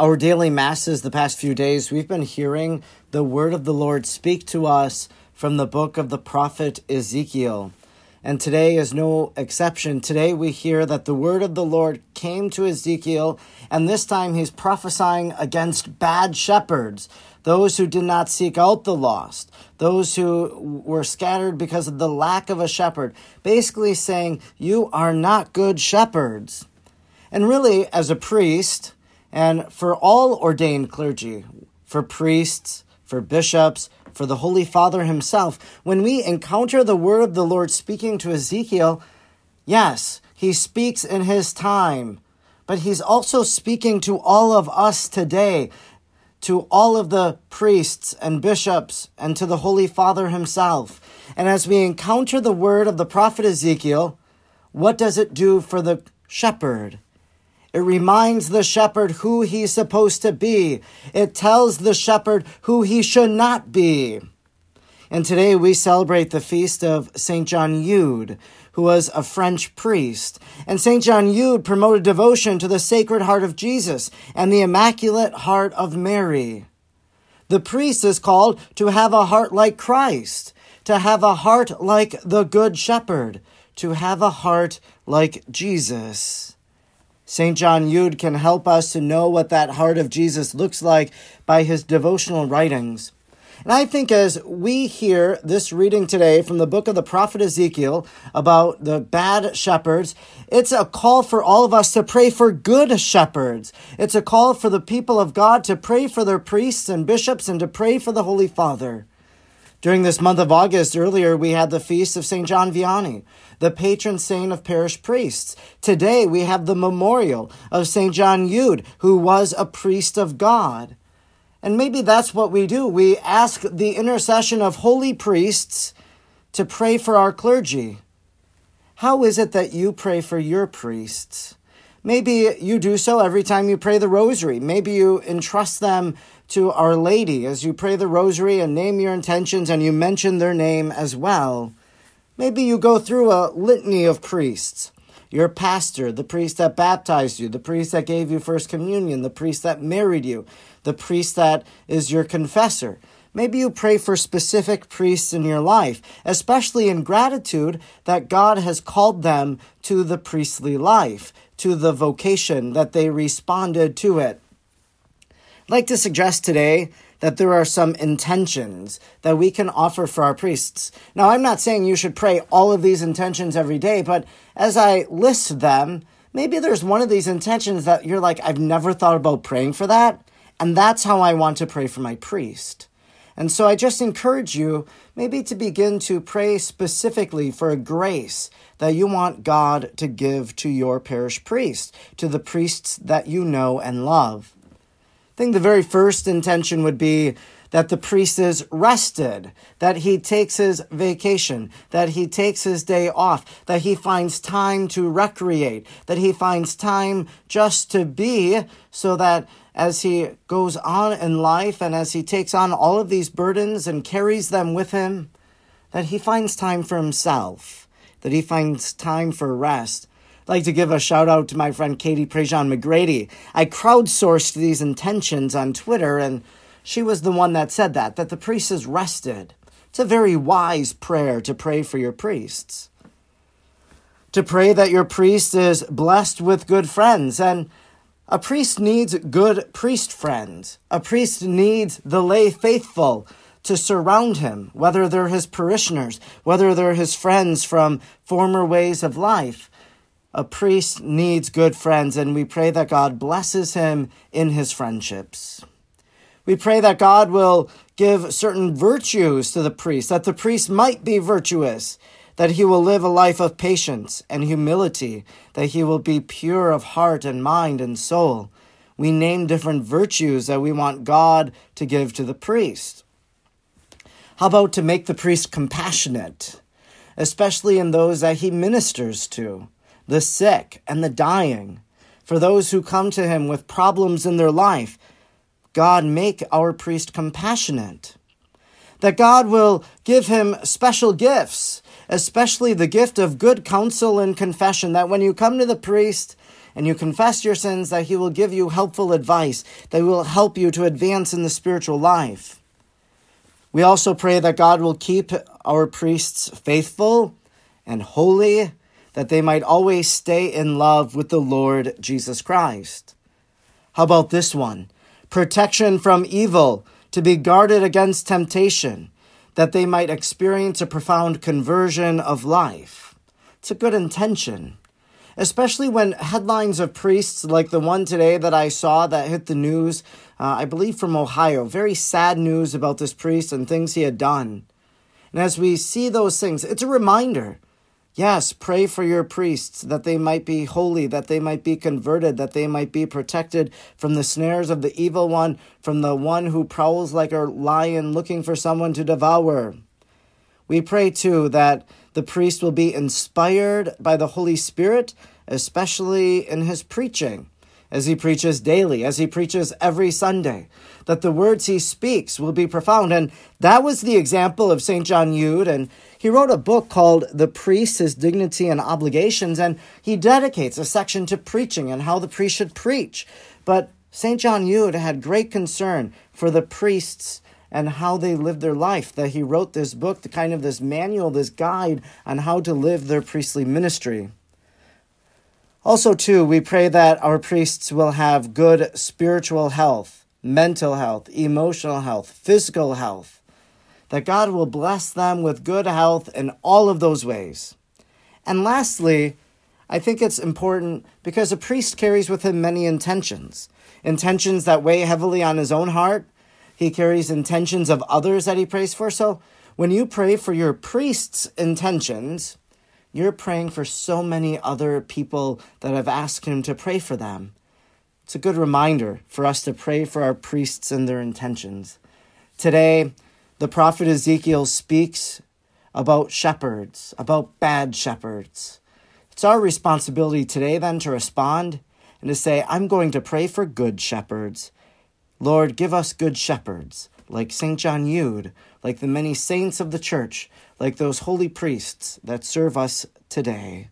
our daily masses the past few days, we've been hearing the word of the Lord speak to us from the book of the prophet Ezekiel. And today is no exception. Today we hear that the word of the Lord came to Ezekiel, and this time he's prophesying against bad shepherds, those who did not seek out the lost, those who were scattered because of the lack of a shepherd. Basically saying, You are not good shepherds. And really, as a priest, and for all ordained clergy, for priests, for bishops, for the Holy Father himself, when we encounter the word of the Lord speaking to Ezekiel, yes, he speaks in his time, but he's also speaking to all of us today, to all of the priests and bishops, and to the Holy Father himself. And as we encounter the word of the prophet Ezekiel, what does it do for the shepherd? It reminds the shepherd who he's supposed to be. It tells the shepherd who he should not be. And today we celebrate the feast of St. John Eudes, who was a French priest. And St. John Eudes promoted devotion to the Sacred Heart of Jesus and the Immaculate Heart of Mary. The priest is called to have a heart like Christ, to have a heart like the Good Shepherd, to have a heart like Jesus. St. John Eudes can help us to know what that heart of Jesus looks like by his devotional writings. And I think as we hear this reading today from the book of the prophet Ezekiel about the bad shepherds, it's a call for all of us to pray for good shepherds. It's a call for the people of God to pray for their priests and bishops and to pray for the Holy Father. During this month of August, earlier, we had the feast of St. John Vianney, the patron saint of parish priests. Today, we have the memorial of St. John Eudes, who was a priest of God. And maybe that's what we do. We ask the intercession of holy priests to pray for our clergy. How is it that you pray for your priests? Maybe you do so every time you pray the rosary. Maybe you entrust them to Our Lady as you pray the rosary and name your intentions and you mention their name as well. Maybe you go through a litany of priests your pastor, the priest that baptized you, the priest that gave you First Communion, the priest that married you, the priest that is your confessor. Maybe you pray for specific priests in your life, especially in gratitude that God has called them to the priestly life, to the vocation, that they responded to it. I'd like to suggest today that there are some intentions that we can offer for our priests. Now, I'm not saying you should pray all of these intentions every day, but as I list them, maybe there's one of these intentions that you're like, I've never thought about praying for that, and that's how I want to pray for my priest. And so I just encourage you maybe to begin to pray specifically for a grace that you want God to give to your parish priest, to the priests that you know and love. I think the very first intention would be that the priest is rested, that he takes his vacation, that he takes his day off, that he finds time to recreate, that he finds time just to be, so that as he goes on in life and as he takes on all of these burdens and carries them with him, that he finds time for himself, that he finds time for rest, Like to give a shout out to my friend Katie Prejean McGrady. I crowdsourced these intentions on Twitter, and she was the one that said that, that the priest is rested. It's a very wise prayer to pray for your priests. To pray that your priest is blessed with good friends. And a priest needs good priest friends. A priest needs the lay faithful to surround him, whether they're his parishioners, whether they're his friends from former ways of life. A priest needs good friends, and we pray that God blesses him in his friendships. We pray that God will give certain virtues to the priest, that the priest might be virtuous, that he will live a life of patience and humility, that he will be pure of heart and mind and soul. We name different virtues that we want God to give to the priest. How about to make the priest compassionate, especially in those that he ministers to? The sick, and the dying. For those who come to him with problems in their life, God make our priest compassionate. That God will give him special gifts, especially the gift of good counsel and confession. That when you come to the priest and you confess your sins, that He will give you helpful advice that will help you to advance in the spiritual life. We also pray that God will keep our priests faithful and holy, that they might always stay in love with the Lord Jesus Christ. How about this one? Protection from evil, to be guarded against temptation, that they might experience a profound conversion of life. It's a good intention especially when headlines of priests like the one today that I saw that hit the news, uh, I believe from Ohio, very sad news about this priest and things he had done. And as we see those things, it's a reminder. Yes, pray for your priests that they might be holy, that they might be converted, that they might be protected from the snares of the evil one, from the one who prowls like a lion looking for someone to devour. We pray too that the priest will be inspired by the Holy Spirit, especially in his preaching, as he preaches daily, as he preaches every Sunday, that the words he speaks will be profound. And that was the example of St. John Eudes. And he wrote a book called The Priest, His Dignity and Obligations, and he dedicates a section to preaching and how the priest should preach. But St. John Eudes had great concern for the priests and how they lived their life. That he wrote this book, the kind of this manual, this guide on how to live their priestly ministry. Also, too, we pray that our priests will have good spiritual health, mental health, emotional health, physical health, that God will bless them with good health in all of those ways. And lastly, I think it's important because a priest carries with him many intentions intentions that weigh heavily on his own heart, he carries intentions of others that he prays for. So when you pray for your priest's intentions, you're praying for so many other people that have asked him to pray for them. It's a good reminder for us to pray for our priests and their intentions. Today, the prophet Ezekiel speaks about shepherds, about bad shepherds. It's our responsibility today then to respond and to say, I'm going to pray for good shepherds Lord, give us good shepherds, like St. John Eudes, like the many saints of the church, like those holy priests that serve us today.